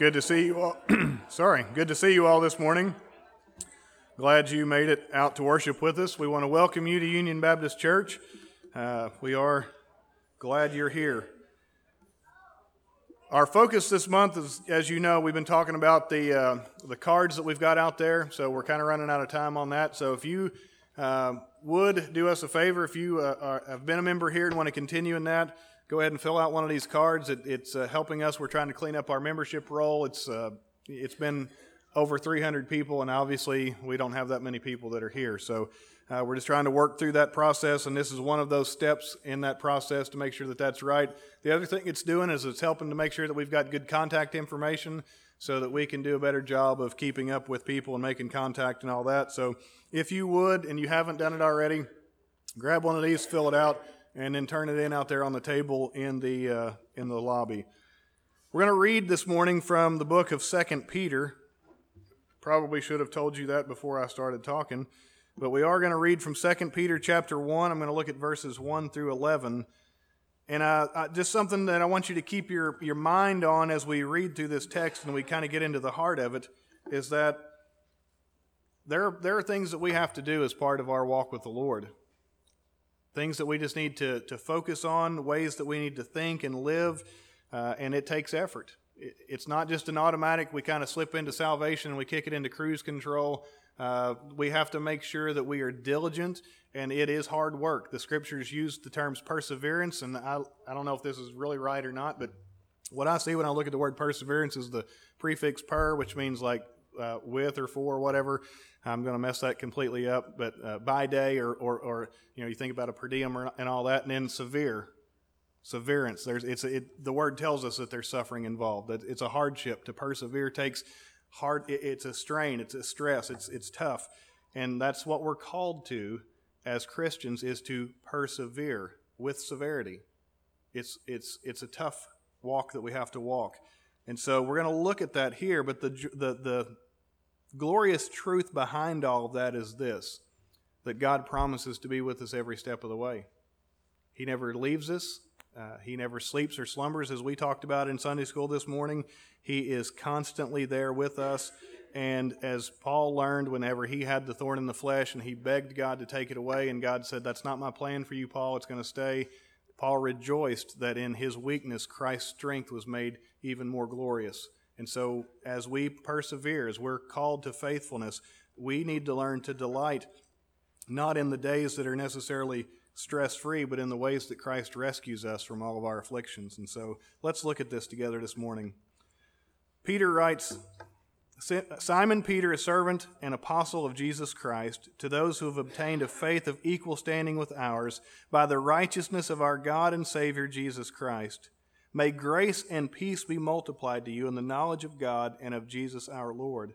good to see you all. Sorry, good to see you all this morning. Glad you made it out to worship with us. We want to welcome you to Union Baptist Church. Uh, we are glad you're here. Our focus this month is, as you know, we've been talking about the uh, the cards that we've got out there. So we're kind of running out of time on that. So if you uh, would do us a favor, if you uh, have been a member here and want to continue in that, go ahead and fill out one of these cards. It, it's uh, helping us. We're trying to clean up our membership roll. It's uh, it's been over 300 people, and obviously we don't have that many people that are here. So uh, we're just trying to work through that process, and this is one of those steps in that process to make sure that that's right. The other thing it's doing is it's helping to make sure that we've got good contact information so that we can do a better job of keeping up with people and making contact and all that. So if you would, and you haven't done it already, grab one of these, fill it out, and then turn it in out there on the table in the uh, in the lobby. We're going to read this morning from the book of Second Peter. Probably should have told you that before I started talking. But we are going to read from Second Peter chapter 1. I'm going to look at verses 1 through 11. And uh, uh, just something that I want you to keep your, your mind on as we read through this text and we kind of get into the heart of it is that there, there are things that we have to do as part of our walk with the Lord. Things that we just need to, to focus on, ways that we need to think and live, uh, and it takes effort. It, it's not just an automatic, we kind of slip into salvation and we kick it into cruise control. Uh, we have to make sure that we are diligent, and it is hard work. The scriptures use the terms perseverance, and I, I don't know if this is really right or not, but what I see when I look at the word perseverance is the prefix per, which means like uh, with or for or whatever. I'm going to mess that completely up, but uh, by day or, or, or, you know, you think about a per diem or, and all that, and then severe, severance. There's, it's, it, the word tells us that there's suffering involved, that it's a hardship. To persevere takes hard it's a strain it's a stress it's it's tough and that's what we're called to as christians is to persevere with severity it's it's it's a tough walk that we have to walk and so we're going to look at that here but the the the glorious truth behind all of that is this that god promises to be with us every step of the way he never leaves us uh, he never sleeps or slumbers, as we talked about in Sunday school this morning. He is constantly there with us. And as Paul learned whenever he had the thorn in the flesh and he begged God to take it away, and God said, That's not my plan for you, Paul, it's going to stay. Paul rejoiced that in his weakness, Christ's strength was made even more glorious. And so, as we persevere, as we're called to faithfulness, we need to learn to delight not in the days that are necessarily stress free, but in the ways that Christ rescues us from all of our afflictions. And so let's look at this together this morning. Peter writes Simon Peter, a servant and apostle of Jesus Christ, to those who have obtained a faith of equal standing with ours by the righteousness of our God and Savior Jesus Christ. May grace and peace be multiplied to you in the knowledge of God and of Jesus our Lord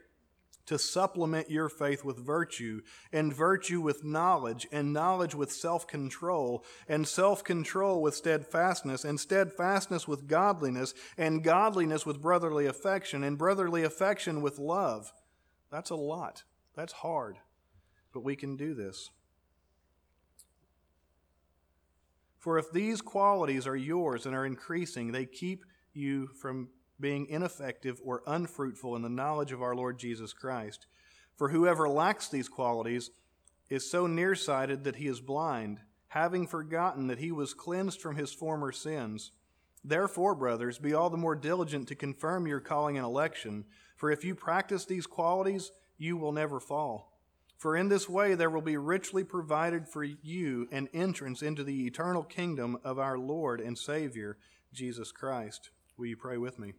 to supplement your faith with virtue, and virtue with knowledge, and knowledge with self control, and self control with steadfastness, and steadfastness with godliness, and godliness with brotherly affection, and brotherly affection with love. That's a lot. That's hard. But we can do this. For if these qualities are yours and are increasing, they keep you from being ineffective or unfruitful in the knowledge of our Lord Jesus Christ. For whoever lacks these qualities is so nearsighted that he is blind, having forgotten that he was cleansed from his former sins. Therefore, brothers, be all the more diligent to confirm your calling and election, for if you practice these qualities, you will never fall. For in this way there will be richly provided for you an entrance into the eternal kingdom of our Lord and Savior, Jesus Christ. Will you pray with me?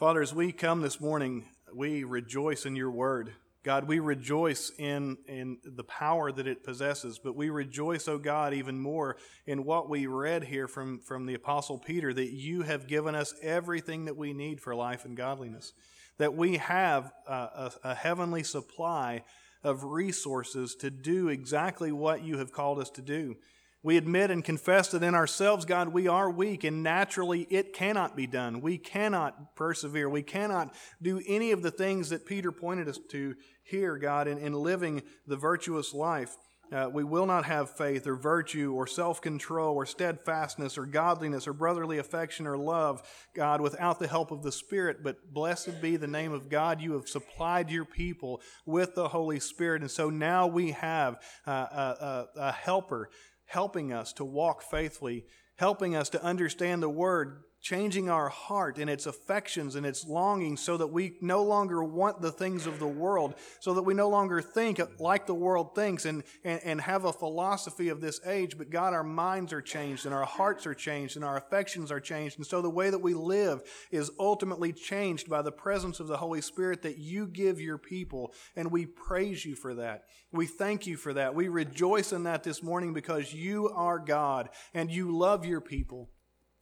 Father, as we come this morning, we rejoice in your word. God, we rejoice in, in the power that it possesses, but we rejoice, oh God, even more in what we read here from, from the Apostle Peter that you have given us everything that we need for life and godliness. that we have a, a, a heavenly supply of resources to do exactly what you have called us to do. We admit and confess that in ourselves, God, we are weak and naturally it cannot be done. We cannot persevere. We cannot do any of the things that Peter pointed us to here, God, in, in living the virtuous life. Uh, we will not have faith or virtue or self control or steadfastness or godliness or brotherly affection or love, God, without the help of the Spirit. But blessed be the name of God. You have supplied your people with the Holy Spirit. And so now we have uh, a, a, a helper helping us to walk faithfully, helping us to understand the Word, changing our heart and its affections and its longings so that we no longer want the things of the world, so that we no longer think like the world thinks and, and, and have a philosophy of this age. But God, our minds are changed and our hearts are changed and our affections are changed. And so the way that we live is ultimately changed by the presence of the Holy Spirit that you give your people. And we praise you for that. We thank you for that. We rejoice in that this morning because you are God and you love your people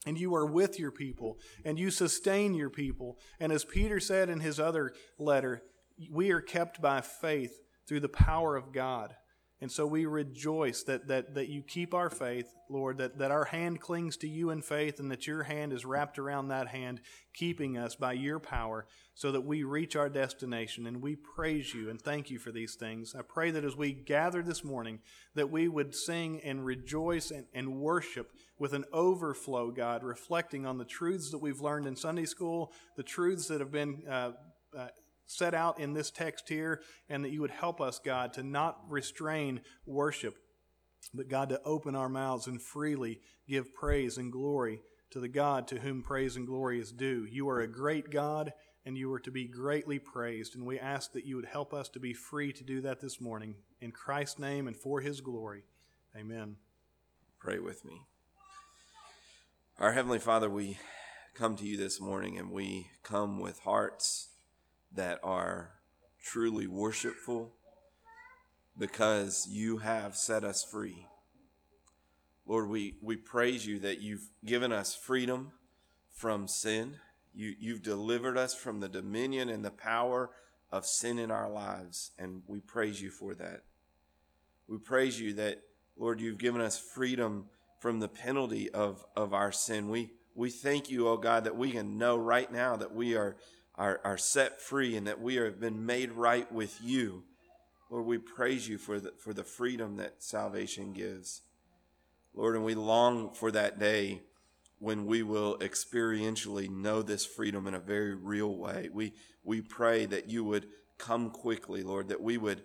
and you are with your people and you sustain your people. And as Peter said in his other letter, we are kept by faith through the power of God. And so we rejoice that, that, that you keep our faith, Lord, that, that our hand clings to you in faith and that your hand is wrapped around that hand, keeping us by your power so that we reach our destination. And we praise you and thank you for these things. I pray that as we gather this morning, that we would sing and rejoice and, and worship with an overflow, God, reflecting on the truths that we've learned in Sunday school, the truths that have been uh, uh, set out in this text here, and that you would help us, God, to not restrain worship, but God, to open our mouths and freely give praise and glory to the God to whom praise and glory is due. You are a great God, and you are to be greatly praised, and we ask that you would help us to be free to do that this morning. In Christ's name and for his glory. Amen. Pray with me. Our Heavenly Father, we come to you this morning and we come with hearts that are truly worshipful because you have set us free. Lord, we, we praise you that you've given us freedom from sin. You, you've delivered us from the dominion and the power of sin in our lives, and we praise you for that. We praise you that, Lord, you've given us freedom from the penalty of, of our sin. We, we thank you, oh God, that we can know right now that we are are, are set free and that we have been made right with you. Lord, we praise you for the, for the freedom that salvation gives. Lord, and we long for that day when we will experientially know this freedom in a very real way. We, we pray that you would come quickly, Lord, that we would,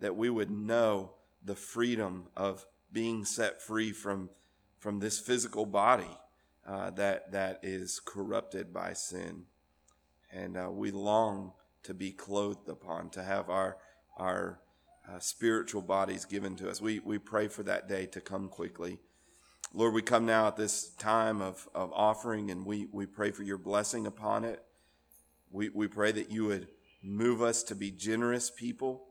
that we would know the freedom of being set free from, from this physical body uh, that, that is corrupted by sin and uh, we long to be clothed upon, to have our our uh, spiritual bodies given to us. We we pray for that day to come quickly. Lord, we come now at this time of, of offering and we, we pray for your blessing upon it. We, we pray that you would move us to be generous people,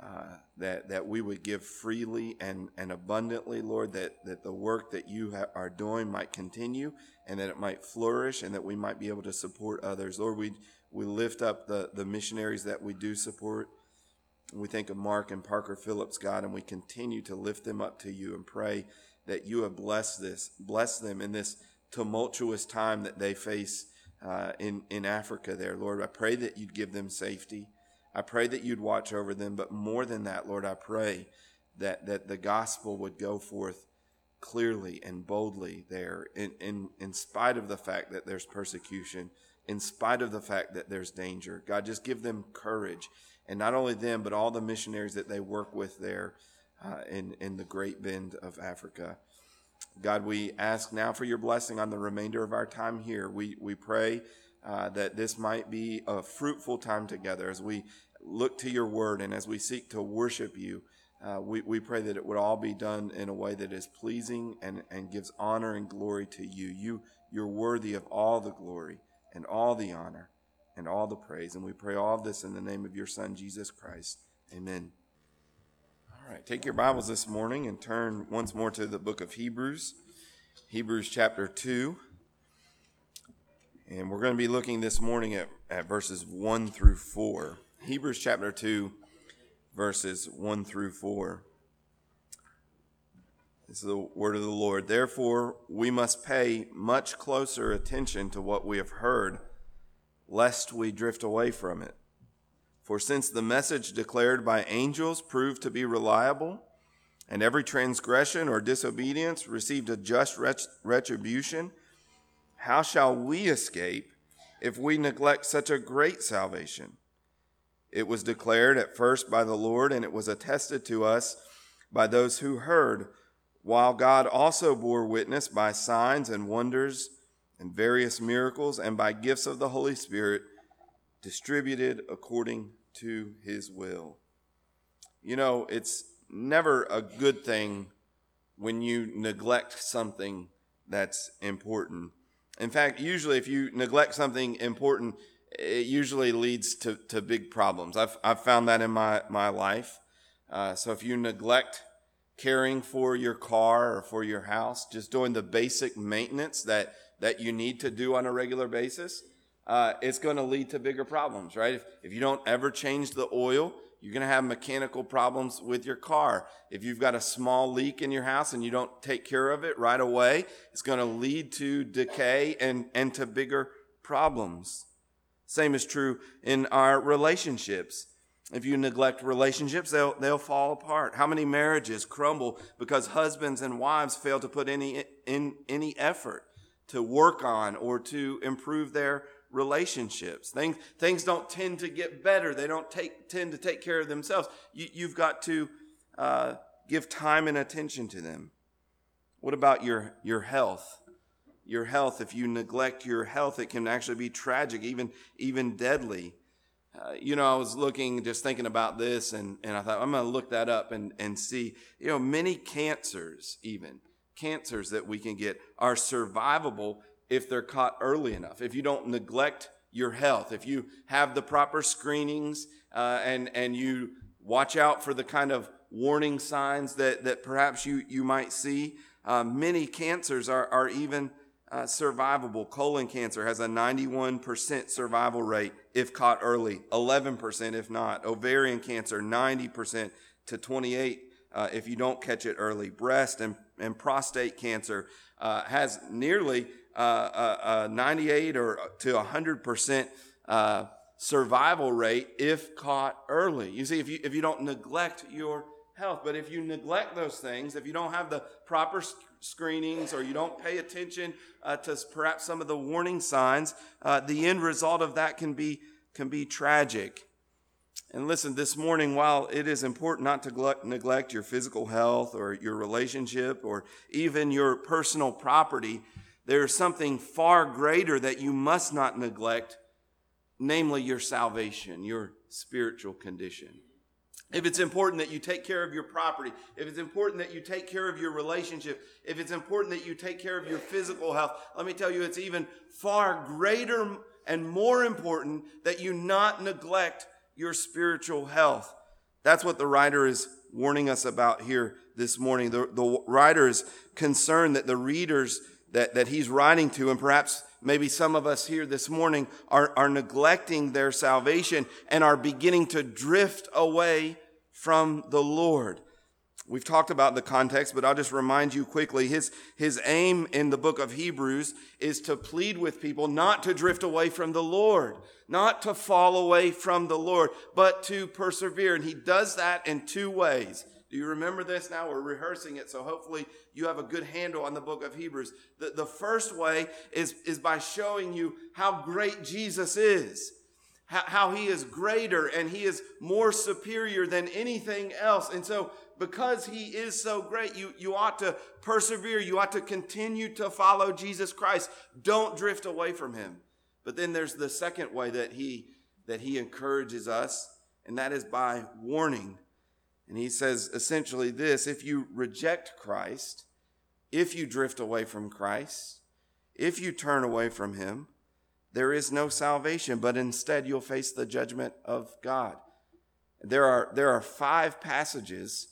uh, that, that we would give freely and, and abundantly, Lord, that, that the work that you ha- are doing might continue and that it might flourish and that we might be able to support others. Lord, we, we lift up the, the missionaries that we do support. We think of Mark and Parker Phillips, God, and we continue to lift them up to you and pray that you have blessed this, bless them in this tumultuous time that they face uh, in, in Africa there, Lord. I pray that you'd give them safety. I pray that you'd watch over them. But more than that, Lord, I pray that, that the gospel would go forth clearly and boldly there in, in, in spite of the fact that there's persecution, in spite of the fact that there's danger. God, just give them courage. And not only them, but all the missionaries that they work with there uh, in, in the Great Bend of Africa. God, we ask now for your blessing on the remainder of our time here. We, we pray uh, that this might be a fruitful time together as we look to your word and as we seek to worship you. Uh, we, we pray that it would all be done in a way that is pleasing and, and gives honor and glory to you. you. You're worthy of all the glory and all the honor and all the praise. And we pray all this in the name of your Son, Jesus Christ. Amen. All right, take your Bibles this morning and turn once more to the book of Hebrews, Hebrews chapter 2. And we're going to be looking this morning at, at verses 1 through 4. Hebrews chapter 2, verses 1 through 4. This is the word of the Lord. Therefore, we must pay much closer attention to what we have heard, lest we drift away from it. For since the message declared by angels proved to be reliable, and every transgression or disobedience received a just retribution, how shall we escape if we neglect such a great salvation? It was declared at first by the Lord, and it was attested to us by those who heard, while God also bore witness by signs and wonders and various miracles and by gifts of the Holy Spirit distributed according to his will. You know, it's never a good thing when you neglect something that's important. In fact, usually if you neglect something important, it usually leads to, to big problems. I've, I've found that in my, my life. Uh, so if you neglect caring for your car or for your house, just doing the basic maintenance that, that you need to do on a regular basis, uh, it's going to lead to bigger problems, right? If, if you don't ever change the oil, you're going to have mechanical problems with your car. If you've got a small leak in your house and you don't take care of it right away, it's going to lead to decay and, and to bigger problems. Same is true in our relationships. If you neglect relationships, they'll, they'll fall apart. How many marriages crumble because husbands and wives fail to put any, in, any effort to work on or to improve their relationships. Things, things don't tend to get better. They don't take, tend to take care of themselves. You, have got to uh, give time and attention to them. What about your, your health? Your health, if you neglect your health, it can actually be tragic, even, even deadly. Uh, you know, I was looking, just thinking about this, and, and I thought, I'm going to look that up and, and see. You know, many cancers, even cancers that we can get, are survivable if they're caught early enough. If you don't neglect your health, if you have the proper screenings uh, and and you watch out for the kind of warning signs that that perhaps you you might see. Uh, many cancers are are even uh, survivable. Colon cancer has a 91% survival rate if caught early, 11% if not. Ovarian cancer, 90% to 28 uh, if you don't catch it early. Breast and, and prostate cancer uh, has nearly uh, 98 or to 100% uh, survival rate if caught early. You see, if you, if you don't neglect your health, but if you neglect those things, if you don't have the proper screenings or you don't pay attention uh, to perhaps some of the warning signs, uh, the end result of that can be, can be tragic. And listen, this morning, while it is important not to neglect your physical health or your relationship or even your personal property, there's something far greater that you must not neglect, namely your salvation, your spiritual condition. If it's important that you take care of your property, if it's important that you take care of your relationship, if it's important that you take care of your physical health, let me tell you, it's even far greater and more important that you not neglect your spiritual health. That's what the writer is warning us about here this morning. The, the writer is concerned that the readers that, that he's writing to, and perhaps maybe some of us here this morning are, are neglecting their salvation and are beginning to drift away from the Lord. We've talked about the context, but I'll just remind you quickly. His, his aim in the book of Hebrews is to plead with people not to drift away from the Lord, not to fall away from the Lord, but to persevere. And he does that in two ways. Do you remember this now? We're rehearsing it, so hopefully you have a good handle on the book of Hebrews. The, the first way is, is by showing you how great Jesus is, how, how he is greater and he is more superior than anything else. And so, because he is so great, you, you ought to persevere. You ought to continue to follow Jesus Christ. Don't drift away from him. But then there's the second way that he, that he encourages us, and that is by warning and he says essentially this if you reject Christ, if you drift away from Christ, if you turn away from him, there is no salvation, but instead you'll face the judgment of God. There are, there are five passages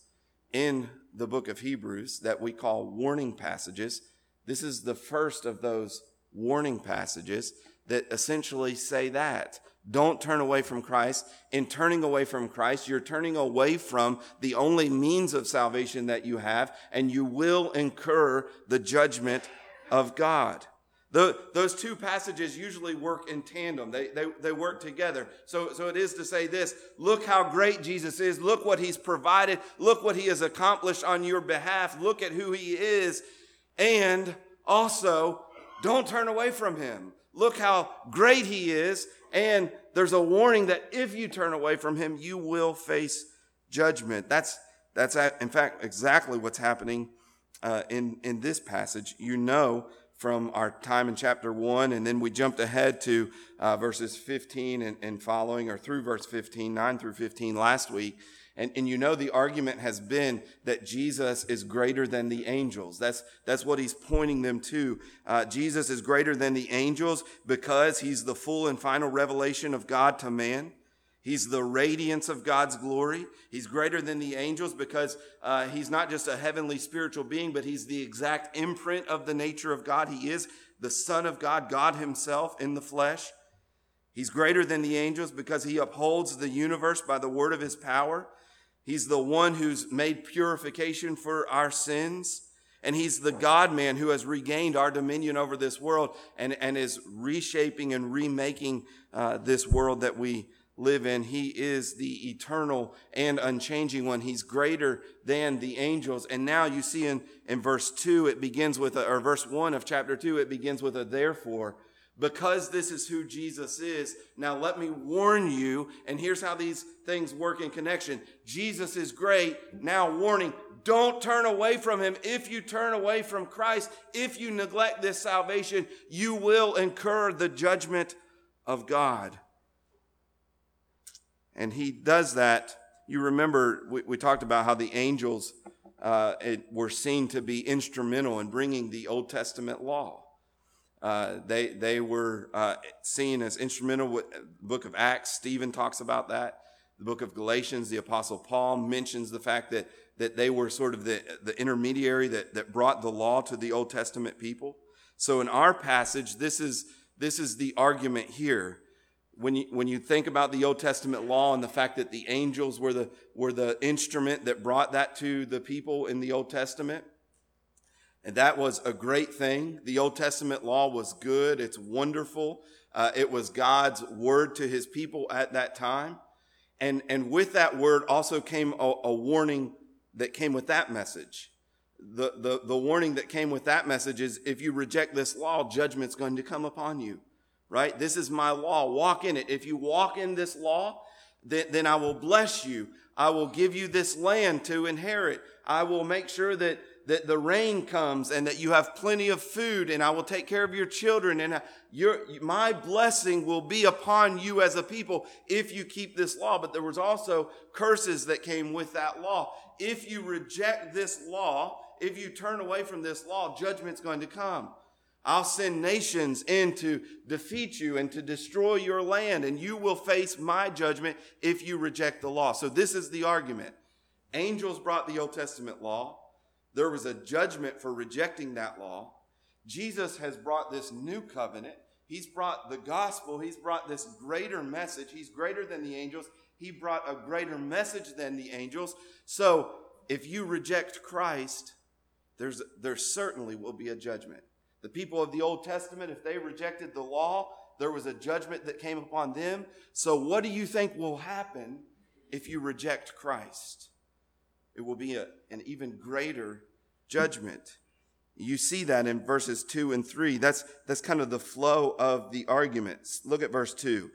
in the book of Hebrews that we call warning passages. This is the first of those warning passages that essentially say that. Don't turn away from Christ. In turning away from Christ, you're turning away from the only means of salvation that you have, and you will incur the judgment of God. The, those two passages usually work in tandem. They, they, they work together. So, so it is to say this look how great Jesus is. Look what he's provided. Look what he has accomplished on your behalf. Look at who he is. And also, don't turn away from him. Look how great he is. And there's a warning that if you turn away from him, you will face judgment. That's, that's in fact, exactly what's happening uh, in, in this passage. You know from our time in chapter 1, and then we jumped ahead to uh, verses 15 and, and, following, or through verse 15, 9 through 15 last week. And, and you know, the argument has been that Jesus is greater than the angels. That's, that's what he's pointing them to. Uh, Jesus is greater than the angels because he's the full and final revelation of God to man. He's the radiance of God's glory. He's greater than the angels because uh, he's not just a heavenly spiritual being, but he's the exact imprint of the nature of God. He is the Son of God, God Himself in the flesh. He's greater than the angels because he upholds the universe by the word of his power. He's the one who's made purification for our sins. And he's the God man who has regained our dominion over this world and, and is reshaping and remaking uh, this world that we live in. He is the eternal and unchanging one. He's greater than the angels. And now you see in, in verse 2, it begins with, a, or verse 1 of chapter 2, it begins with a therefore. Because this is who Jesus is, now let me warn you, and here's how these things work in connection. Jesus is great. Now, warning, don't turn away from him. If you turn away from Christ, if you neglect this salvation, you will incur the judgment of God. And he does that. You remember, we, we talked about how the angels uh, it, were seen to be instrumental in bringing the Old Testament law. Uh, they, they were uh, seen as instrumental with the book of Acts. Stephen talks about that. The book of Galatians, the Apostle Paul mentions the fact that, that they were sort of the, the intermediary that, that brought the law to the Old Testament people. So in our passage, this is, this is the argument here when you, when you think about the Old Testament law and the fact that the angels were the, were the instrument that brought that to the people in the Old Testament, and that was a great thing. The Old Testament law was good. It's wonderful. Uh, it was God's word to his people at that time. And, and with that word also came a, a warning that came with that message. The, the, the warning that came with that message is if you reject this law, judgment's going to come upon you right? This is my law. Walk in it. If you walk in this law, then, then I will bless you. I will give you this land to inherit. I will make sure that, that the rain comes and that you have plenty of food and I will take care of your children and your, my blessing will be upon you as a people if you keep this law. But there was also curses that came with that law. If you reject this law, if you turn away from this law, judgment's going to come. I'll send nations in to defeat you and to destroy your land, and you will face my judgment if you reject the law. So, this is the argument. Angels brought the Old Testament law. There was a judgment for rejecting that law. Jesus has brought this new covenant. He's brought the gospel. He's brought this greater message. He's greater than the angels. He brought a greater message than the angels. So, if you reject Christ, there's, there certainly will be a judgment. The people of the Old Testament, if they rejected the law, there was a judgment that came upon them. So, what do you think will happen if you reject Christ? It will be a, an even greater judgment. You see that in verses 2 and 3. That's, that's kind of the flow of the arguments. Look at verse 2.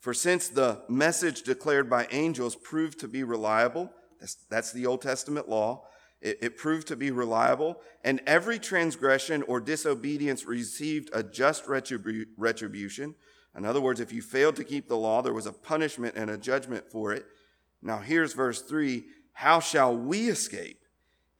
For since the message declared by angels proved to be reliable, that's, that's the Old Testament law, it, it proved to be reliable, and every transgression or disobedience received a just retribu- retribution. In other words, if you failed to keep the law, there was a punishment and a judgment for it. Now, here's verse 3 How shall we escape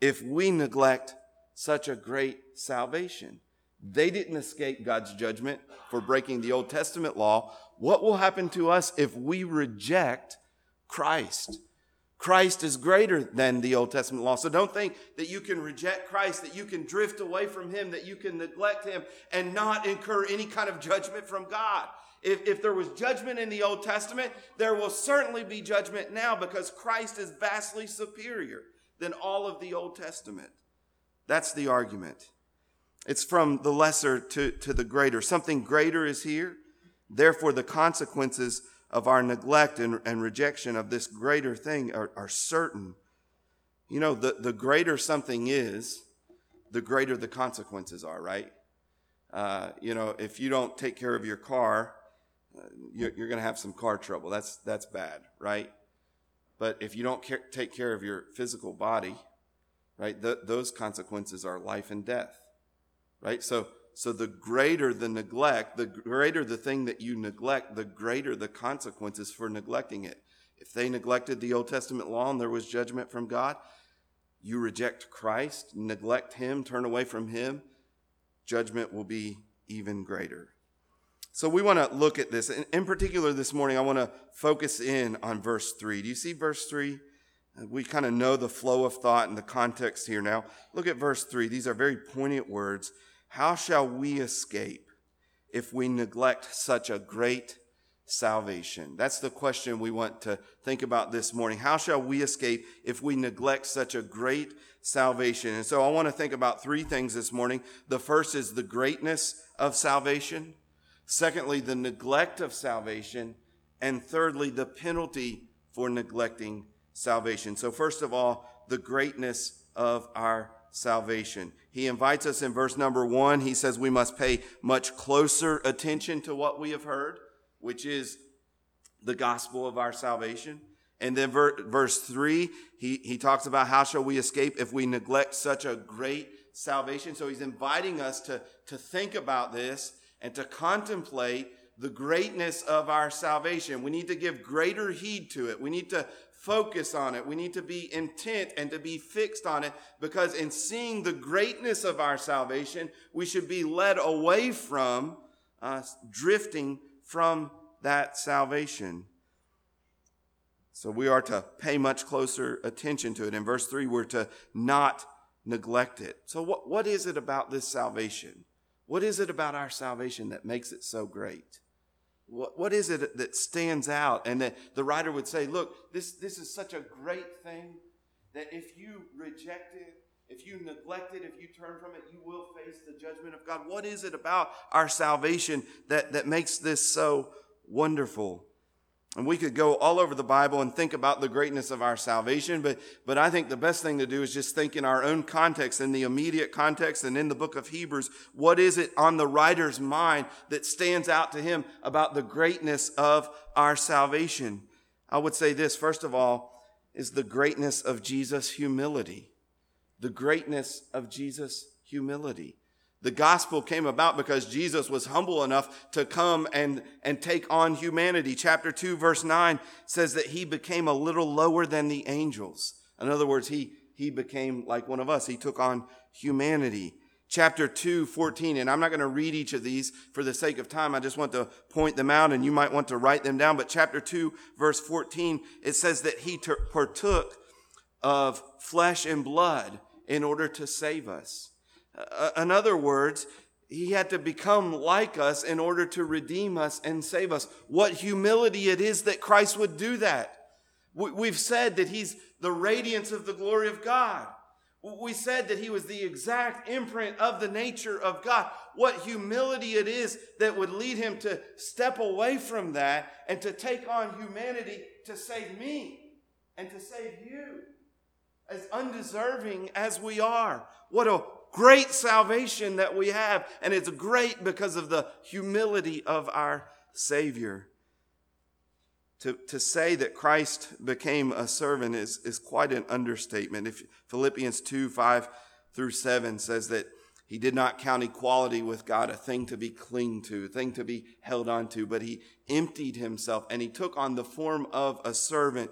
if we neglect such a great salvation? They didn't escape God's judgment for breaking the Old Testament law. What will happen to us if we reject Christ? Christ is greater than the Old Testament law. So don't think that you can reject Christ, that you can drift away from Him, that you can neglect Him and not incur any kind of judgment from God. If, if there was judgment in the Old Testament, there will certainly be judgment now because Christ is vastly superior than all of the Old Testament. That's the argument. It's from the lesser to, to the greater. Something greater is here. Therefore, the consequences of our neglect and, and rejection of this greater thing are, are certain. You know, the, the greater something is, the greater the consequences are, right? Uh, you know, if you don't take care of your car, you're, you're going to have some car trouble. That's, that's bad, right? But if you don't care, take care of your physical body, right, th- those consequences are life and death, right? So, so the greater the neglect, the greater the thing that you neglect, the greater the consequences for neglecting it. If they neglected the Old Testament law and there was judgment from God, you reject Christ, neglect Him, turn away from Him, judgment will be even greater. So we want to look at this. In particular, this morning, I want to focus in on verse 3. Do you see verse 3? We kind of know the flow of thought and the context here now. Look at verse 3. These are very poignant words. How shall we escape if we neglect such a great salvation? That's the question we want to think about this morning. How shall we escape if we neglect such a great salvation? And so I want to think about three things this morning. The first is the greatness of salvation. Secondly, the neglect of salvation. And thirdly, the penalty for neglecting salvation. So first of all, the greatness of our salvation. He invites us in verse number one. He says we must pay much closer attention to what we have heard, which is the gospel of our salvation. And then verse three, he, he talks about how shall we escape if we neglect such a great salvation. So he's inviting us to, to think about this and to contemplate the greatness of our salvation. We need to give greater heed to it. We need to focus on it. We need to be intent and to be fixed on it because in seeing the greatness of our salvation, we should be led away from uh, drifting from that salvation. So we are to pay much closer attention to it. In verse 3, we're to not neglect it. So, what, what is it about this salvation? What is it about our salvation that makes it so great? What, what is it that stands out? And that the writer would say, look, this, this is such a great thing that if you reject it, if you neglect it, if you turn from it, you will face the judgment of God. What is it about our salvation that, that makes this so wonderful? And we could go all over the Bible and think about the greatness of our salvation, but, but I think the best thing to do is just think in our own context, in the immediate context, and in the book of Hebrews. What is it on the writer's mind that stands out to him about the greatness of our salvation? I would say this, first of all, is the greatness of Jesus' humility. The greatness of Jesus' humility. The gospel came about because Jesus was humble enough to come and, and take on humanity. Chapter 2, verse 9 says that he became a little lower than the angels. In other words, he, he became like one of us. He took on humanity. Chapter 2, 14, and I'm not going to read each of these for the sake of time. I just want to point them out and you might want to write them down. But chapter 2, verse 14, it says that he partook of flesh and blood in order to save us. Uh, in other words, he had to become like us in order to redeem us and save us. What humility it is that Christ would do that. We've said that he's the radiance of the glory of God. We said that he was the exact imprint of the nature of God. What humility it is that would lead him to step away from that and to take on humanity to save me and to save you. As undeserving as we are. What a great salvation that we have, and it's great because of the humility of our Savior. To, to say that Christ became a servant is, is quite an understatement. If Philippians 2 5 through 7 says that he did not count equality with God a thing to be clinged to, a thing to be held onto, but he emptied himself and he took on the form of a servant,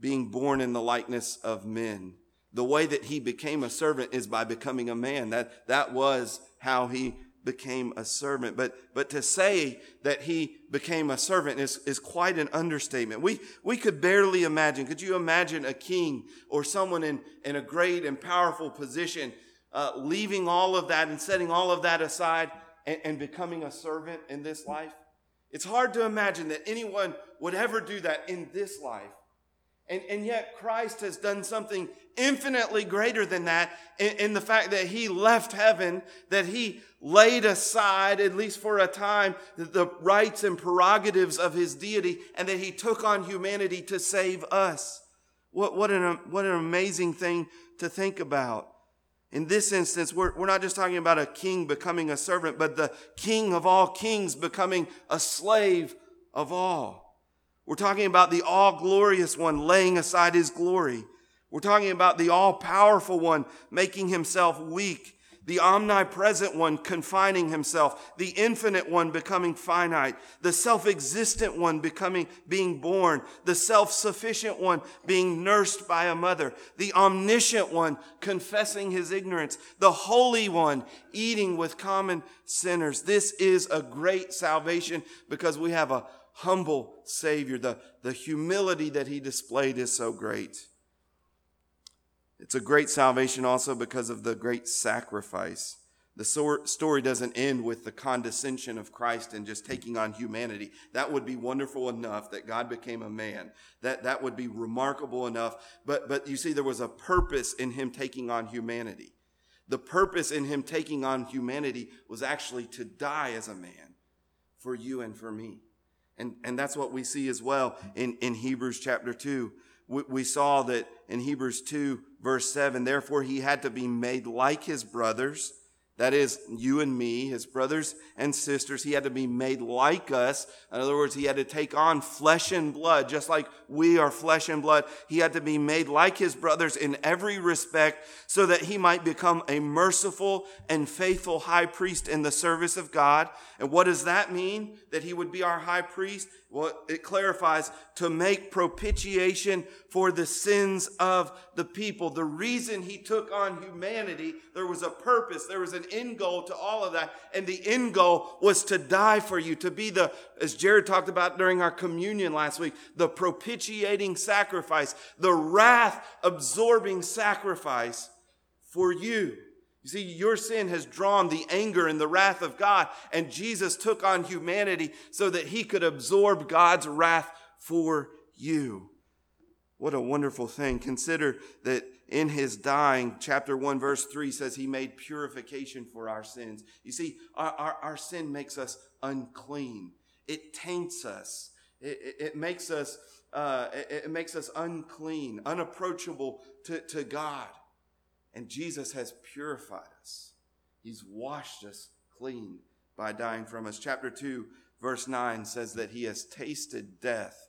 being born in the likeness of men the way that he became a servant is by becoming a man. That, that was how he became a servant. But, but to say that he became a servant is, is quite an understatement. We, we could barely imagine. Could you imagine a king or someone in, in a great and powerful position uh, leaving all of that and setting all of that aside and, and becoming a servant in this life? It's hard to imagine that anyone would ever do that in this life. And, and yet Christ has done something infinitely greater than that in, in, the fact that he left heaven, that he laid aside, at least for a time, the rights and prerogatives of his deity, and that he took on humanity to save us. What, what, an, what an amazing thing to think about. In this instance, we're, we're not just talking about a king becoming a servant, but the king of all kings becoming a slave of all. We're talking about the all glorious one laying aside his glory. We're talking about the all powerful one making himself weak. The omnipresent one confining himself, the infinite one becoming finite, the self-existent one becoming, being born, the self-sufficient one being nursed by a mother, the omniscient one confessing his ignorance, the holy one eating with common sinners. This is a great salvation because we have a humble Savior. The, the humility that he displayed is so great. It's a great salvation also because of the great sacrifice. The story doesn't end with the condescension of Christ and just taking on humanity. That would be wonderful enough that God became a man. That, that would be remarkable enough. But, but you see, there was a purpose in him taking on humanity. The purpose in him taking on humanity was actually to die as a man for you and for me. And, and that's what we see as well in, in Hebrews chapter 2 we, we saw that in Hebrews 2, verse 7, therefore he had to be made like his brothers that is, you and me, his brothers and sisters. He had to be made like us. In other words, he had to take on flesh and blood, just like we are flesh and blood. He had to be made like his brothers in every respect so that he might become a merciful and faithful high priest in the service of God. And what does that mean? That he would be our high priest? Well, it clarifies to make propitiation for the sins of the people. The reason he took on humanity, there was a purpose, there was an end goal to all of that. And the end goal was to die for you, to be the, as Jared talked about during our communion last week, the propitiating sacrifice, the wrath absorbing sacrifice for you. You see, your sin has drawn the anger and the wrath of God, and Jesus took on humanity so that he could absorb God's wrath for you. What a wonderful thing. Consider that in his dying, chapter 1, verse 3 says he made purification for our sins. You see, our, our, our sin makes us unclean, it taints us, it, it, it makes us. Uh, it, it makes us unclean, unapproachable to, to God. And Jesus has purified us. He's washed us clean by dying from us. Chapter 2, verse 9 says that he has tasted death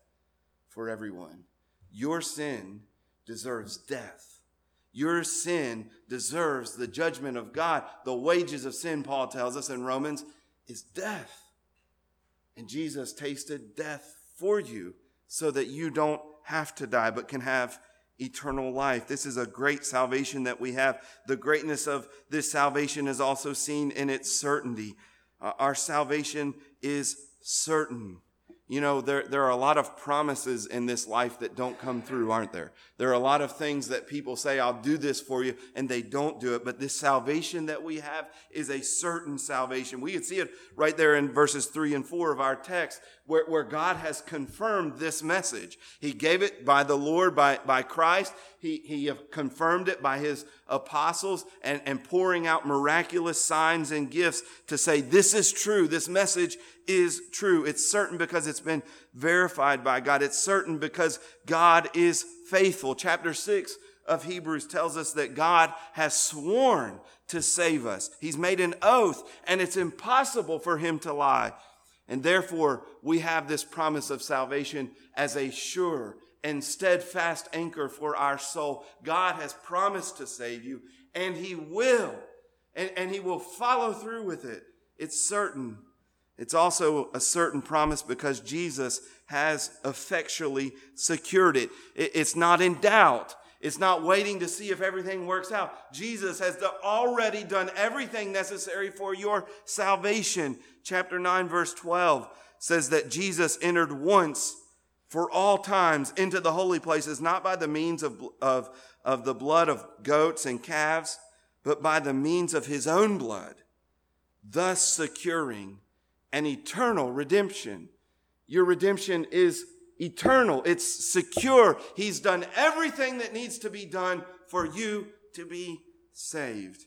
for everyone. Your sin deserves death. Your sin deserves the judgment of God. The wages of sin, Paul tells us in Romans, is death. And Jesus tasted death for you so that you don't have to die, but can have eternal life. This is a great salvation that we have. The greatness of this salvation is also seen in its certainty. Uh, our salvation is certain. You know, there, there are a lot of promises in this life that don't come through, aren't there? There are a lot of things that people say, I'll do this for you, and they don't do it. But this salvation that we have is a certain salvation. We can see it right there in verses three and four of our text, where, where God has confirmed this message. He gave it by the Lord, by, by Christ. He, he confirmed it by his apostles and, and pouring out miraculous signs and gifts to say, this is true. This message is true. It's certain because it's been verified by God. It's certain because God is faithful. Chapter six of Hebrews tells us that God has sworn to save us. He's made an oath and it's impossible for him to lie. And therefore we have this promise of salvation as a sure and steadfast anchor for our soul. God has promised to save you, and He will. And, and He will follow through with it. It's certain. It's also a certain promise because Jesus has effectually secured it. it it's not in doubt. It's not waiting to see if everything works out. Jesus has already done everything necessary for your salvation. Chapter 9, verse 12 says that Jesus entered once for all times into the holy places, not by the means of, of, of the blood of goats and calves, but by the means of his own blood, thus securing an eternal redemption. Your redemption is eternal, it's secure. He's done everything that needs to be done for you to be saved.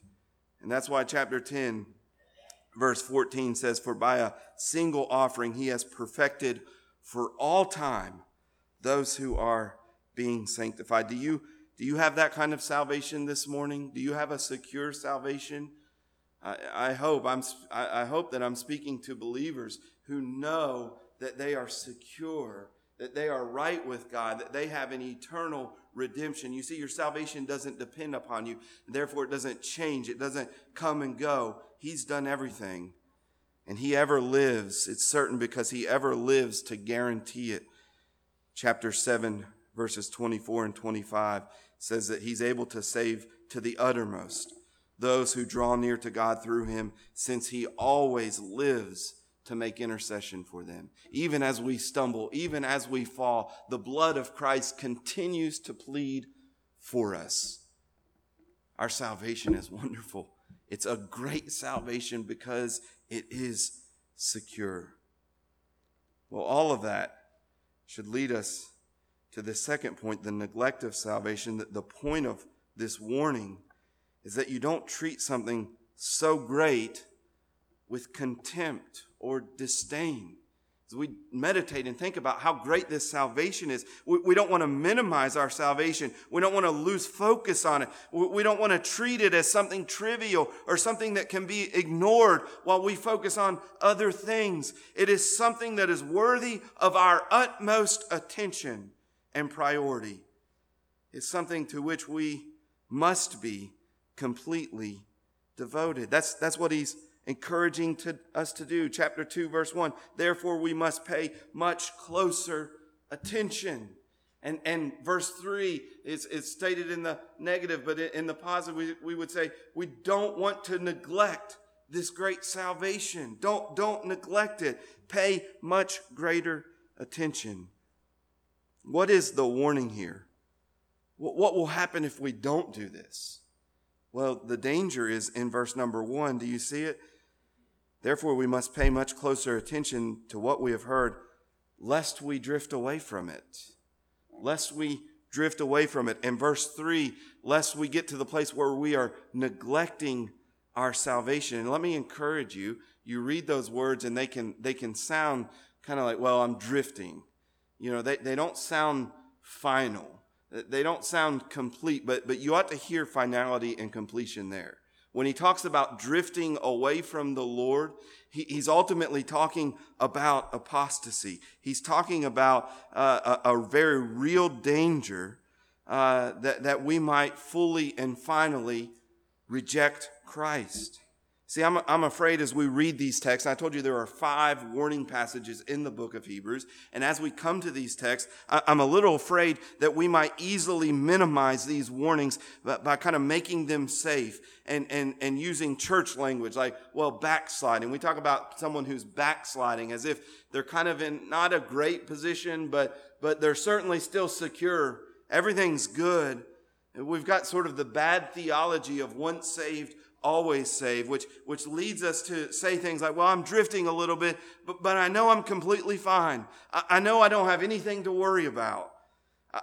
And that's why chapter 10, verse 14 says, For by a single offering he has perfected for all time those who are being sanctified. Do you, do you have that kind of salvation this morning? Do you have a secure salvation? I, I hope I'm, I, I hope that I'm speaking to believers who know that they are secure that they are right with God, that they have an eternal redemption. You see, your salvation doesn't depend upon you. Therefore, it doesn't change. It doesn't come and go. He's done everything. And He ever lives. It's certain because He ever lives to guarantee it. Chapter 7, verses 24 and 25 says that He's able to save to the uttermost those who draw near to God through Him, since He always lives to make intercession for them. Even as we stumble, even as we fall, the blood of Christ continues to plead for us. Our salvation is wonderful. It's a great salvation because it is secure. Well, all of that should lead us to the second point the neglect of salvation. The point of this warning is that you don't treat something so great with contempt or disdain. As we meditate and think about how great this salvation is, we, we don't want to minimize our salvation. We don't want to lose focus on it. We, we don't want to treat it as something trivial or something that can be ignored while we focus on other things. It is something that is worthy of our utmost attention and priority. It's something to which we must be completely devoted. That's, that's what he's encouraging to us to do. Chapter 2, verse 1. Therefore, we must pay much closer attention. And, and verse 3 is, is stated in the negative, but in the positive, we, we would say we don't want to neglect this great salvation. Don't, don't neglect it. Pay much greater attention. What is the warning here? What, what will happen if we don't do this? Well, the danger is in verse number one. Do you see it? Therefore, we must pay much closer attention to what we have heard, lest we drift away from it. Lest we drift away from it. In verse 3, lest we get to the place where we are neglecting our salvation. And let me encourage you, you read those words and they can, they can sound kind of like, well, I'm drifting. You know, they, they don't sound final. They don't sound complete, but, but you ought to hear finality and completion there. When he talks about drifting away from the Lord, he, he's ultimately talking about apostasy. He's talking about uh, a, a, very real danger uh, that, that we might fully and finally reject Christ. See, I'm, I'm afraid as we read these texts, I told you there are five warning passages in the book of Hebrews. And as we come to these texts, I, am a little afraid that we might easily minimize these warnings by, by kind of making them safe and, and, and using church language like, well, backsliding. We talk about someone who's backsliding as if they're kind of in not a great position, but, but they're certainly still secure. Everything's good. We've got sort of the bad theology of once saved, always saved, which, which leads us to say things like, well, I'm drifting a little bit, but, but I know I'm completely fine. I, I know I don't have anything to worry about.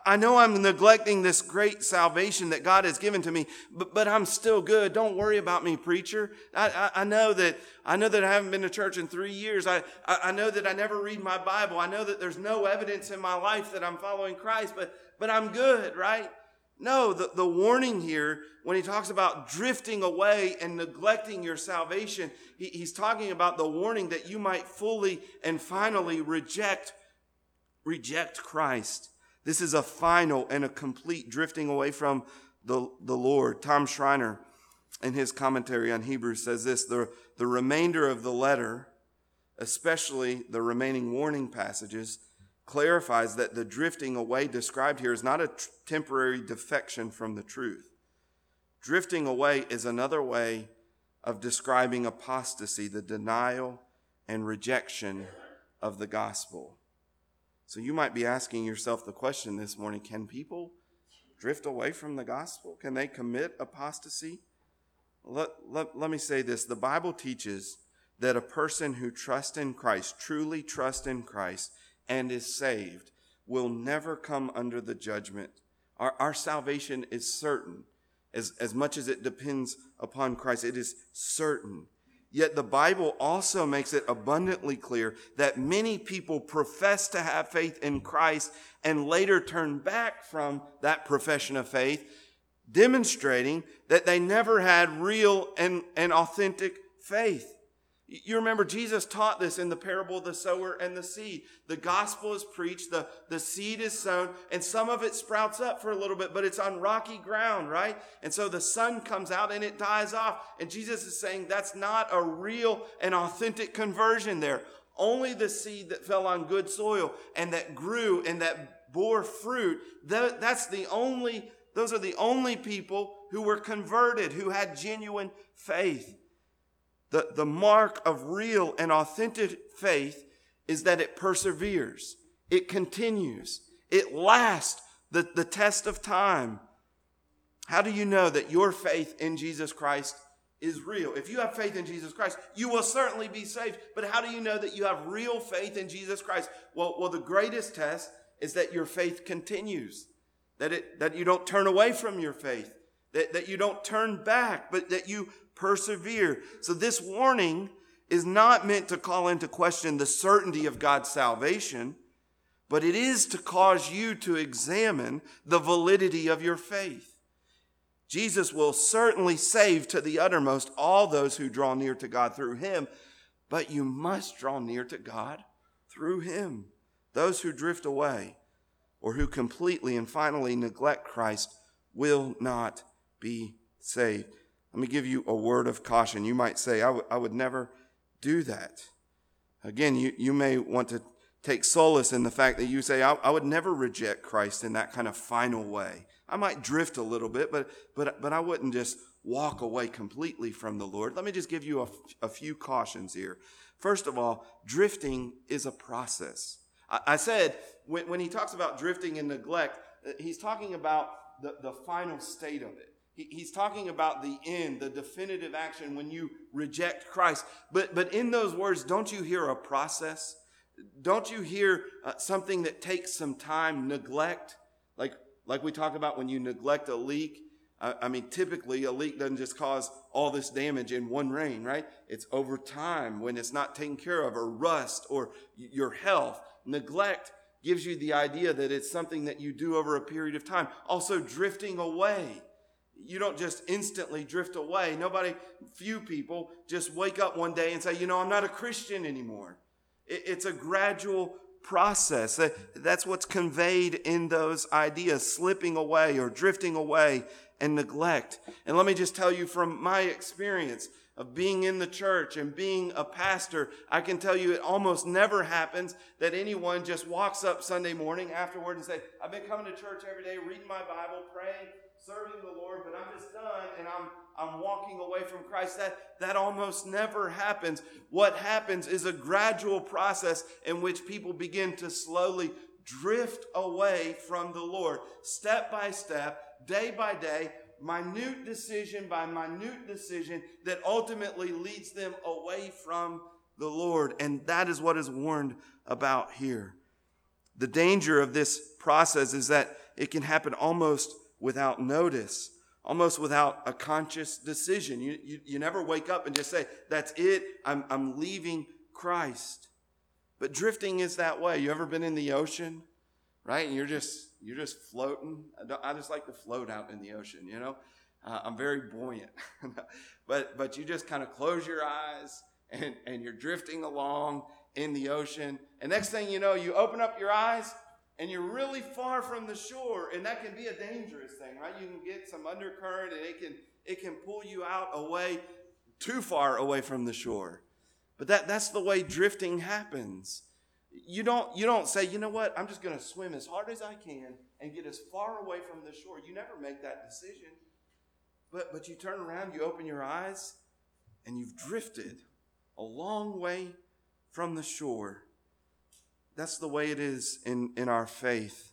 I know I'm neglecting this great salvation that God has given to me, but, but I'm still good. Don't worry about me, preacher. I, I, I, know that I know that I haven't been to church in three years. I, I know that I never read my Bible. I know that there's no evidence in my life that I'm following Christ, but but I'm good, right? No, the, the warning here, when he talks about drifting away and neglecting your salvation, he, he's talking about the warning that you might fully and finally reject, reject Christ. This is a final and a complete drifting away from the, the Lord. Tom Schreiner, in his commentary on Hebrews, says this the, the remainder of the letter, especially the remaining warning passages, clarifies that the drifting away described here is not a t- temporary defection from the truth. Drifting away is another way of describing apostasy, the denial and rejection of the gospel. So you might be asking yourself the question this morning can people drift away from the gospel? Can they commit apostasy? Let, let, let me say this the Bible teaches that a person who trusts in Christ, truly trusts in Christ, and is saved will never come under the judgment. Our, our salvation is certain. As, as much as it depends upon Christ, it is certain. Yet the Bible also makes it abundantly clear that many people profess to have faith in Christ and later turn back from that profession of faith, demonstrating that they never had real and, and authentic faith. You remember Jesus taught this in the parable of the sower and the seed. The gospel is preached, the, the seed is sown, and some of it sprouts up for a little bit, but it's on rocky ground, right? And so the sun comes out and it dies off. And Jesus is saying that's not a real and authentic conversion there. Only the seed that fell on good soil and that grew and that bore fruit, that, that's the only, those are the only people who were converted, who had genuine faith. The, the mark of real and authentic faith is that it perseveres, it continues, it lasts the, the test of time. How do you know that your faith in Jesus Christ is real? If you have faith in Jesus Christ, you will certainly be saved. But how do you know that you have real faith in Jesus Christ? Well, well the greatest test is that your faith continues, that, it, that you don't turn away from your faith, that, that you don't turn back, but that you persevere. So this warning is not meant to call into question the certainty of God's salvation, but it is to cause you to examine the validity of your faith. Jesus will certainly save to the uttermost all those who draw near to God through him, but you must draw near to God through him. Those who drift away or who completely and finally neglect Christ will not be saved. Let me give you a word of caution. You might say, I, w- I would never do that. Again, you, you may want to take solace in the fact that you say, I, I would never reject Christ in that kind of final way. I might drift a little bit, but, but, but I wouldn't just walk away completely from the Lord. Let me just give you a, a few cautions here. First of all, drifting is a process. I, I said when, when he talks about drifting and neglect, uh, he's talking about the, the final state of it he's talking about the end, the definitive action when you reject Christ. But, but in those words, don't you hear a process? Don't you hear uh, something that takes some time, neglect? Like, like we talk about when you neglect a leak. I, I mean, typically a leak doesn't just cause all this damage in one rain, right? It's over time when it's not taken care of or rust or your health. Neglect gives you the idea that it's something that you do over a period of time. Also drifting away you don't just instantly drift away. Nobody, few people just wake up one day and say, you know, I'm not a Christian anymore. It's a gradual process. That's what's conveyed in those ideas, slipping away or drifting away and neglect. And let me just tell you from my experience of being in the church and being a pastor, I can tell you it almost never happens that anyone just walks up Sunday morning afterward and say, I've been coming to church every day, reading my Bible, praying, serving the Lord, but I'm just done and I'm I'm walking away from Christ. That that almost never happens. What happens is a gradual process in which people begin to slowly drift away from the Lord, step by step, day by day, minute decision by minute decision that ultimately leads them away from the Lord. And that is what is warned about here. The danger of this process is that it can happen almost without notice, almost without a conscious decision. You, you, you never wake up and just say, That's it, I'm, I'm leaving Christ. But drifting is that way. You ever been in the ocean, right? And you're just you're just floating. I, I just like to float out in the ocean. You know, uh, I'm very buoyant. but but you just kind of close your eyes and and you're drifting along in the ocean. And next thing you know, you open up your eyes and you're really far from the shore, and that can be a dangerous thing, right? You can get some undercurrent, and it can it can pull you out away too far away from the shore. But that, that's the way drifting happens. You don't, you don't say, you know what, I'm just going to swim as hard as I can and get as far away from the shore. You never make that decision. But, but you turn around, you open your eyes, and you've drifted a long way from the shore. That's the way it is in, in our faith.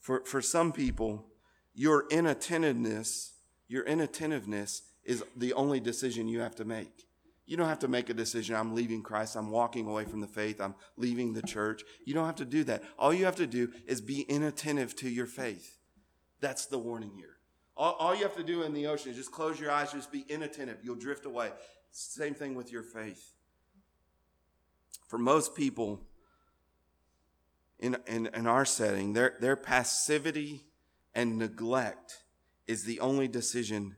For, for some people, your inattentiveness, your inattentiveness is the only decision you have to make. You don't have to make a decision. I'm leaving Christ. I'm walking away from the faith. I'm leaving the church. You don't have to do that. All you have to do is be inattentive to your faith. That's the warning here. All, all you have to do in the ocean is just close your eyes, just be inattentive. You'll drift away. Same thing with your faith. For most people in, in, in our setting, their, their passivity and neglect is the only decision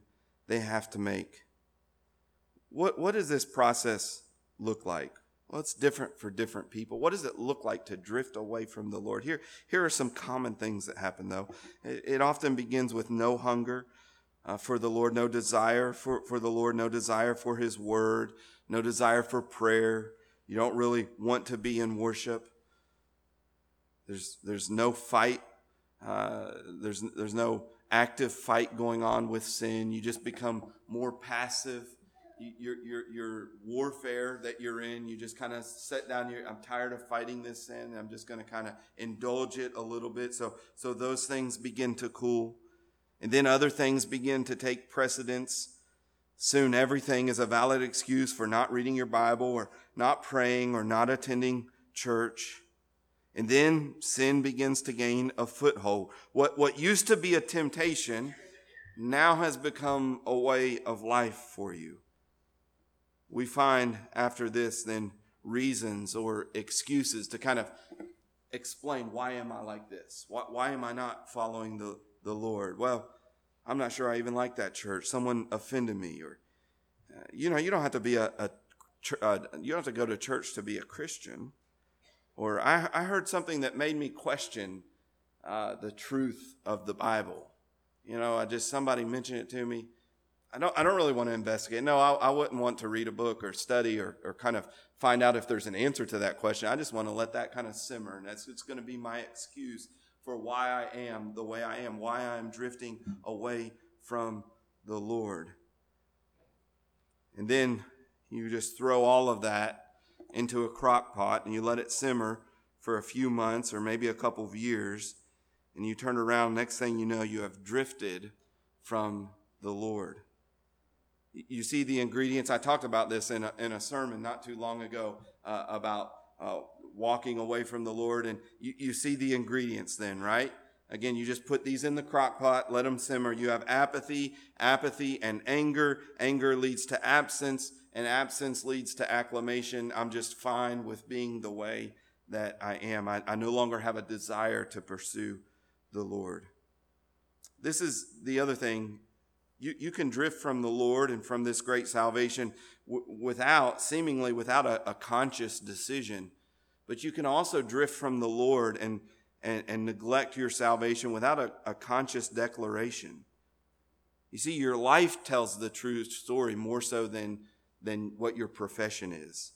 they have to make. What, what does this process look like? Well, it's different for different people. What does it look like to drift away from the Lord? Here, here are some common things that happen, though. It, it often begins with no hunger uh, for the Lord, no desire for, for the Lord, no desire for His word, no desire for prayer. You don't really want to be in worship. There's, there's no fight. Uh, there's, there's no active fight going on with sin. You just become more passive your, your, your warfare that you're in, you just kind of set down your, I'm tired of fighting this sin. I'm just going to kind of indulge it a little bit. So, so those things begin to cool. And then other things begin to take precedence. Soon everything is a valid excuse for not reading your Bible or not praying or not attending church. And then sin begins to gain a foothold. What, what used to be a temptation now has become a way of life for you we find after this then reasons or excuses to kind of explain why am I like this? Why, why am I not following the, the Lord? Well, I'm not sure I even like that church. Someone offended me, or uh, you know, you don't have to be a, a uh, you don't have to go to church to be a Christian. Or I, I heard something that made me question uh, the truth of the Bible. You know, I just somebody mentioned it to me. I don't, I don't really want to investigate. No, I, I wouldn't want to read a book or study or, or kind of find out if there's an answer to that question. I just want to let that kind of simmer. And that's, it's going to be my excuse for why I am the way I am, why I'm drifting away from the Lord. And then you just throw all of that into a crock pot and you let it simmer for a few months or maybe a couple of years. And you turn around, next thing you know, you have drifted from the Lord. You see the ingredients. I talked about this in a, in a sermon not too long ago uh, about uh, walking away from the Lord. And you, you see the ingredients then, right? Again, you just put these in the crock pot, let them simmer. You have apathy, apathy, and anger. Anger leads to absence, and absence leads to acclamation. I'm just fine with being the way that I am. I, I no longer have a desire to pursue the Lord. This is the other thing you, you can drift from the Lord and from this great salvation w- without, seemingly without a, a, conscious decision. But you can also drift from the Lord and, and, and neglect your salvation without a, a conscious declaration. You see, your life tells the true story more so than, than what your profession is.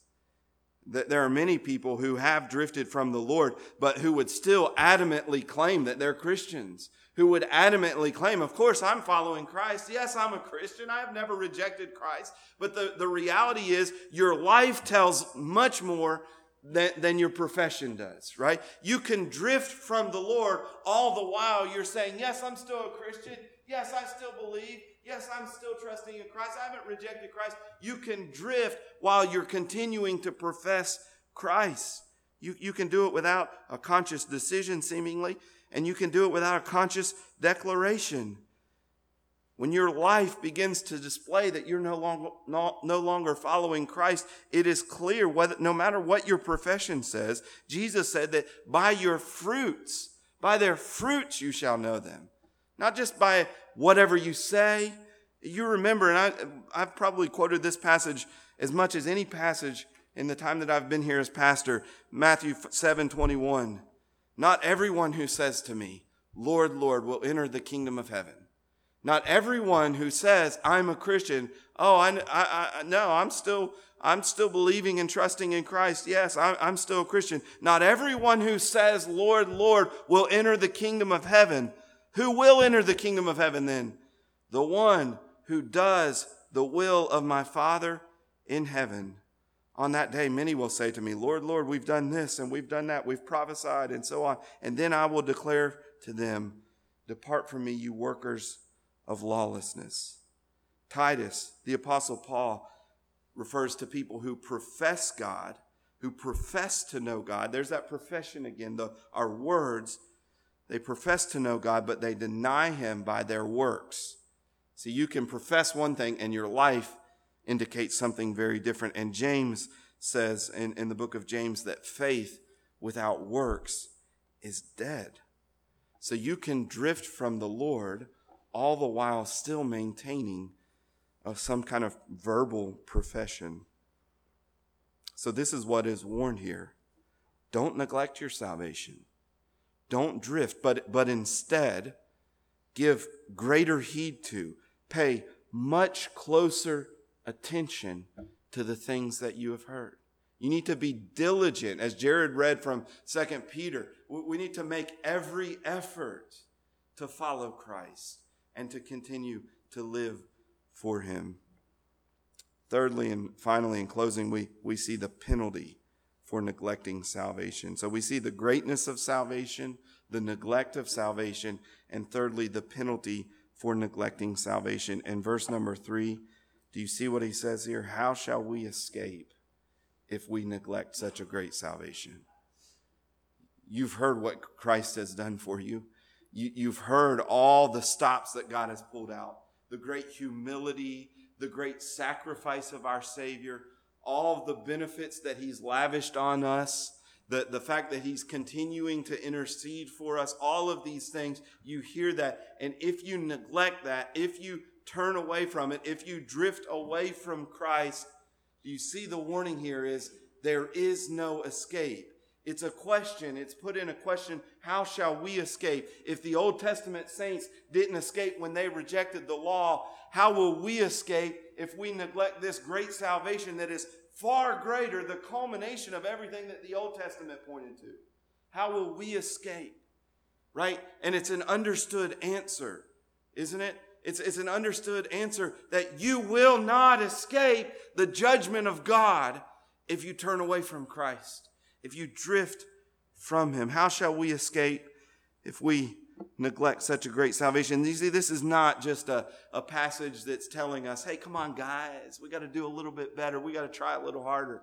There are many people who have drifted from the Lord, but who would still adamantly claim that they're Christians, who would adamantly claim, Of course, I'm following Christ. Yes, I'm a Christian. I have never rejected Christ. But the, the reality is, your life tells much more than, than your profession does, right? You can drift from the Lord all the while you're saying, Yes, I'm still a Christian. Yes, I still believe. Yes, I'm still trusting in Christ. I haven't rejected Christ. You can drift while you're continuing to profess Christ. You, you can do it without a conscious decision, seemingly and you can do it without a conscious declaration. When your life begins to display that you're no longer, no, no longer following Christ, it is clear whether, no matter what your profession says, Jesus said that by your fruits, by their fruits you shall know them. Not just by whatever you say. You remember, and I, I've probably quoted this passage as much as any passage in the time that I've been here as pastor, Matthew 7 21. Not everyone who says to me, Lord, Lord, will enter the kingdom of heaven, Not everyone who says, I'm a Christian, oh, I, I, I no, I'm still, I'm still believing and trusting in Christ. Yes, I'm, I'm still a Christian. Not everyone who says, Lord, Lord, will enter the kingdom of heaven. Who will enter the kingdom of heaven then? The one who does the will of my Father in heaven. On that day, many will say to me, Lord, Lord, we've done this and we've done that, we've prophesied and so on. And then I will declare to them, Depart from me, you workers of lawlessness. Titus, the Apostle Paul, refers to people who profess God, who profess to know God. There's that profession again, the, our words. They profess to know God, but they deny Him by their works. See, you can profess one thing and your life indicates something very different. And James says in, in the book of James that faith without works is dead. So you can drift from the Lord all the while still maintaining uh, some kind of verbal profession. So, this is what is warned here. Don't neglect your salvation. Don't drift, but, but instead give greater heed to, pay much closer attention to the things that you have heard. You need to be diligent, as Jared read from 2 Peter. We need to make every effort to follow Christ and to continue to live for him. Thirdly, and finally, in closing, we, we see the penalty for neglecting salvation. So we see the greatness of salvation, the neglect of salvation, and thirdly, the penalty for neglecting salvation. In verse number three, do you see what he says here? How shall we escape if we neglect such a great salvation? You've heard what Christ has done for you. you have heard all the stops that God has pulled out, the great humility, the great sacrifice of our Savior, all the benefits that He's lavished on us, the, the fact that He's continuing to intercede for us, all of these things, you hear that. And if you neglect that, if you turn away from it, if you drift away from Christ, you see the warning here is there is no escape. It's a question. It's put in a question. How shall we escape? If the Old Testament saints didn't escape when they rejected the law, how will we escape if we neglect this great salvation that is far greater, the culmination of everything that the Old Testament pointed to? How will we escape? Right? And it's an understood answer, isn't it? It's, it's an understood answer that you will not escape the judgment of God if you turn away from Christ, if you drift from Him. How shall we escape if we neglect such a great salvation? You see, this is not just a, a passage that's telling us, hey, come on, guys, we got to do a little bit better, we got to try a little harder.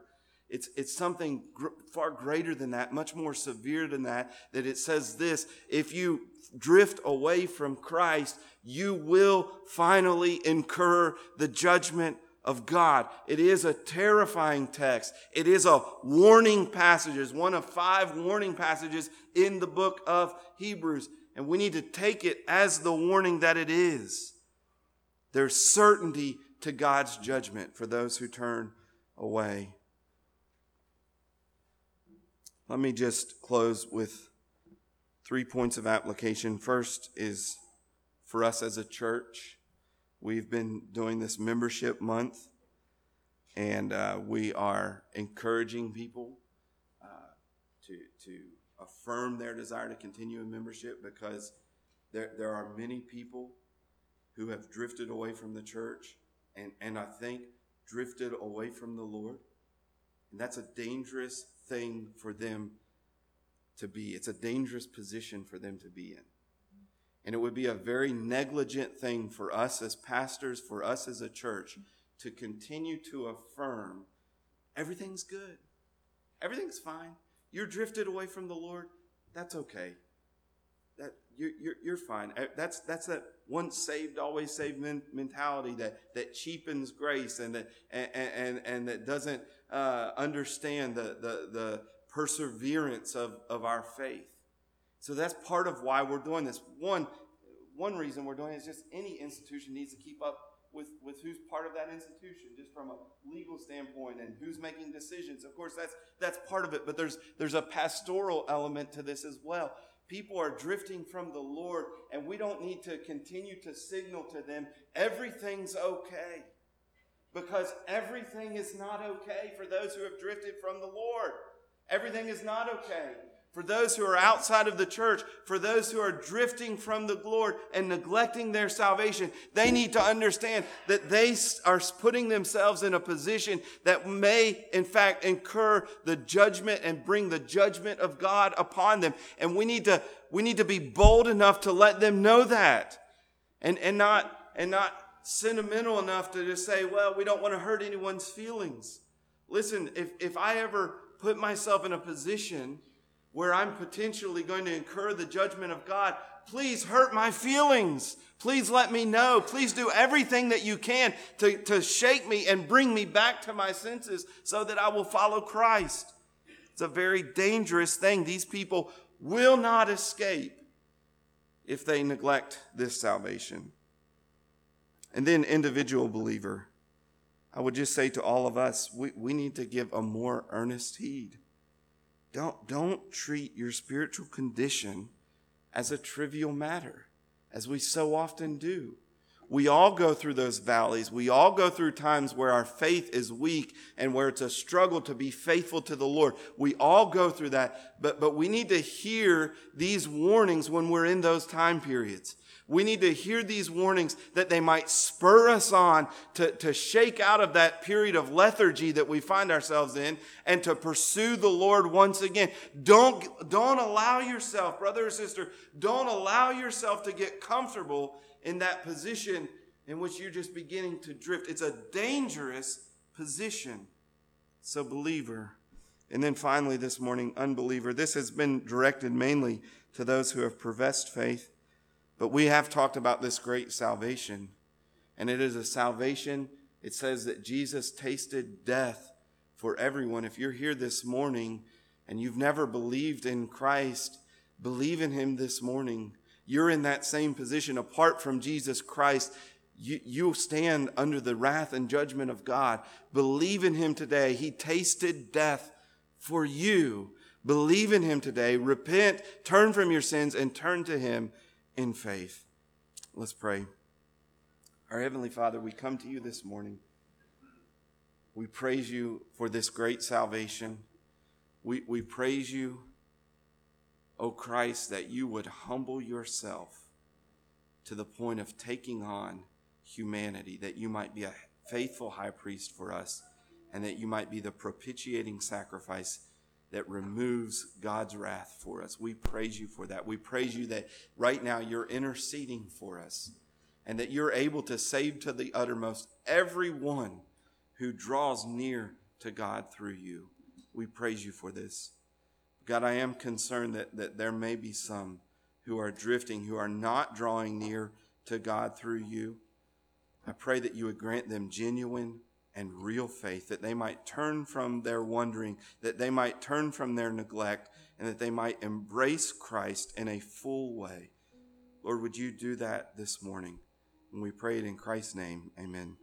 It's, it's something gr- far greater than that, much more severe than that, that it says this if you drift away from Christ, you will finally incur the judgment of God. It is a terrifying text. It is a warning passages, one of five warning passages in the book of Hebrews. And we need to take it as the warning that it is. There's certainty to God's judgment for those who turn away. Let me just close with three points of application. First is for us as a church. We've been doing this membership month, and uh, we are encouraging people uh, to, to affirm their desire to continue in membership because there, there are many people who have drifted away from the church and, and I think drifted away from the Lord. And that's a dangerous thing for them to be. It's a dangerous position for them to be in. And it would be a very negligent thing for us as pastors, for us as a church, to continue to affirm everything's good, everything's fine. You're drifted away from the Lord. That's okay. That you're, you're, you're fine. Uh, that's that's that once saved, always saved men, mentality that that cheapens grace and that and and, and that doesn't uh, understand the the the perseverance of, of our faith. So that's part of why we're doing this. One, one reason we're doing it is just any institution needs to keep up with, with who's part of that institution, just from a legal standpoint and who's making decisions. Of course, that's that's part of it, but there's there's a pastoral element to this as well. people are drifting from the Lord, and we don't need to continue to signal to them everything's okay. Because everything is not okay for those who have drifted from the Lord. Everything is not okay for those who are outside of the church, for those who are drifting from the Lord and neglecting their salvation, they need to understand that they are putting themselves in a position that may, in fact, incur the judgment and bring the judgment of God upon them. And we need to, we need to be bold enough to let them know that and, and not, and not sentimental enough to just say, well, we don't want to hurt anyone's feelings. Listen, if, if I ever put myself in a position where I'm potentially going to incur the judgment of God, please hurt my feelings. Please let me know. Please do everything that you can to, to shake me and bring me back to my senses so that I will follow Christ. It's a very dangerous thing. These people will not escape if they neglect this salvation. And then, individual believer, I would just say to all of us, we, we need to give a more earnest heed don't, don't treat your spiritual condition as a trivial matter, as we so often do. We all go through those valleys. We all go through times where our faith is weak and where it's a struggle to be faithful to the Lord. We all go through that, but, but we need to hear these warnings when we're in those time periods. We need to hear these warnings that they might spur us on to, to shake out of that period of lethargy that we find ourselves in and to pursue the Lord once again. Don't, don't allow yourself, brother or sister, don't allow yourself to get comfortable in that position in which you're just beginning to drift. It's a dangerous position. So, believer. And then finally, this morning, unbeliever. This has been directed mainly to those who have professed faith. But we have talked about this great salvation, and it is a salvation. It says that Jesus tasted death for everyone. If you're here this morning and you've never believed in Christ, believe in Him this morning. You're in that same position. Apart from Jesus Christ, you, you stand under the wrath and judgment of God. Believe in Him today. He tasted death for you. Believe in Him today. Repent, turn from your sins, and turn to Him in faith. Let's pray. Our Heavenly Father, we come to you this morning. We praise you for this great salvation. We, we praise you, O Christ, that you would humble yourself to the point of taking on humanity, that you might be a faithful high priest for us, and that you might be the propitiating sacrifice that removes God's wrath for us. We praise you for that. We praise you that right now you're interceding for us and that you're able to save to the uttermost everyone who draws near to God through you. We praise you for this. God, I am concerned that, that there may be some who are drifting, who are not drawing near to God through you. I pray that you would grant them genuine and real faith, that they might turn from their wandering, that they might turn from their neglect, and that they might embrace Christ in a full way. Lord, would you do that this morning? And we pray it in Christ's name. Amen.